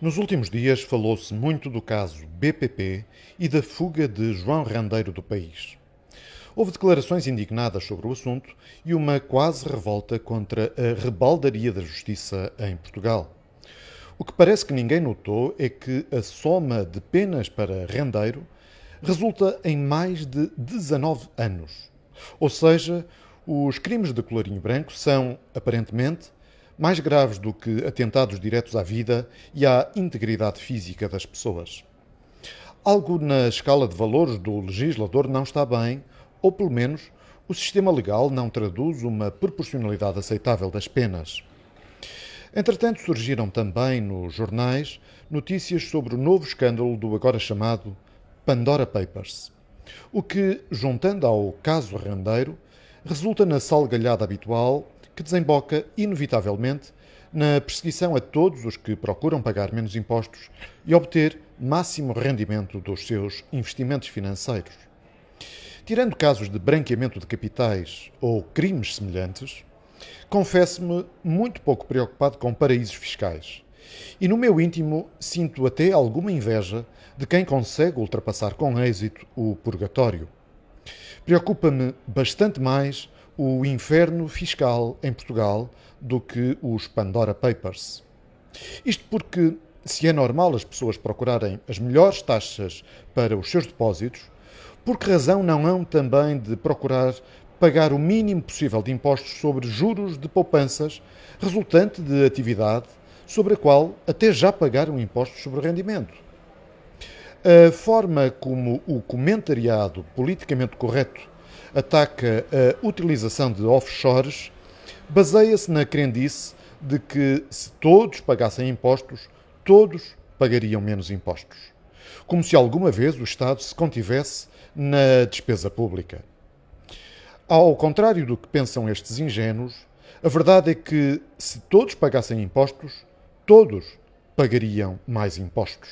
Nos últimos dias falou-se muito do caso BPP e da fuga de João Randeiro do país. Houve declarações indignadas sobre o assunto e uma quase revolta contra a rebaldaria da justiça em Portugal. O que parece que ninguém notou é que a soma de penas para Rendeiro resulta em mais de 19 anos. Ou seja, os crimes de colorinho branco são, aparentemente, mais graves do que atentados diretos à vida e à integridade física das pessoas. Algo na escala de valores do legislador não está bem, ou pelo menos o sistema legal não traduz uma proporcionalidade aceitável das penas. Entretanto, surgiram também nos jornais notícias sobre o novo escândalo do agora chamado Pandora Papers, o que, juntando ao caso rendeiro, resulta na salgalhada habitual que desemboca, inevitavelmente, na perseguição a todos os que procuram pagar menos impostos e obter máximo rendimento dos seus investimentos financeiros. Tirando casos de branqueamento de capitais ou crimes semelhantes, confesso-me muito pouco preocupado com paraísos fiscais. E no meu íntimo sinto até alguma inveja de quem consegue ultrapassar com êxito o purgatório. Preocupa-me bastante mais o inferno fiscal em Portugal do que os Pandora Papers. Isto porque, se é normal as pessoas procurarem as melhores taxas para os seus depósitos, por que razão não hão também de procurar pagar o mínimo possível de impostos sobre juros de poupanças resultante de atividade sobre a qual até já pagaram impostos sobre rendimento? A forma como o comentariado politicamente correto ataca a utilização de offshores baseia-se na crendice de que se todos pagassem impostos, todos pagariam menos impostos. Como se alguma vez o Estado se contivesse na despesa pública. Ao contrário do que pensam estes ingênuos, a verdade é que se todos pagassem impostos, todos pagariam mais impostos.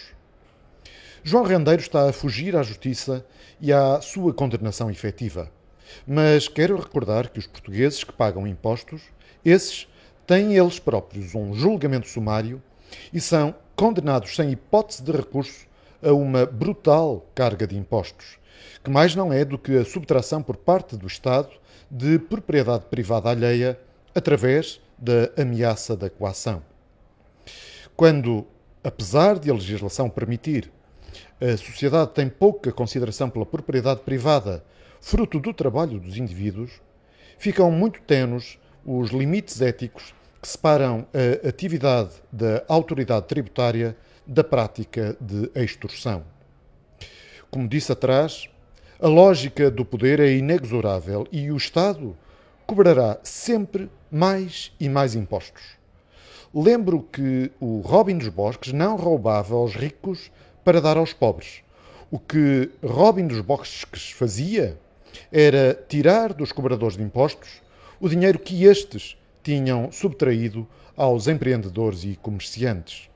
João Rendeiro está a fugir à justiça e à sua condenação efetiva. Mas quero recordar que os portugueses que pagam impostos, esses têm eles próprios um julgamento sumário e são condenados sem hipótese de recurso a uma brutal carga de impostos, que mais não é do que a subtração por parte do Estado de propriedade privada alheia através da ameaça da coação. Quando, apesar de a legislação permitir, a sociedade tem pouca consideração pela propriedade privada fruto do trabalho dos indivíduos, ficam muito tenos os limites éticos que separam a atividade da autoridade tributária da prática de extorsão. Como disse atrás, a lógica do poder é inexorável e o Estado cobrará sempre mais e mais impostos. Lembro que o Robin dos Bosques não roubava aos ricos para dar aos pobres. O que Robin dos Bosques fazia era tirar dos cobradores de impostos o dinheiro que estes tinham subtraído aos empreendedores e comerciantes.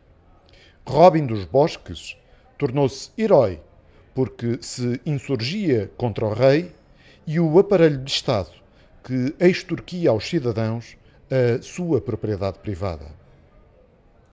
Robin dos Bosques tornou-se herói porque se insurgia contra o rei e o aparelho de Estado que extorquia aos cidadãos a sua propriedade privada.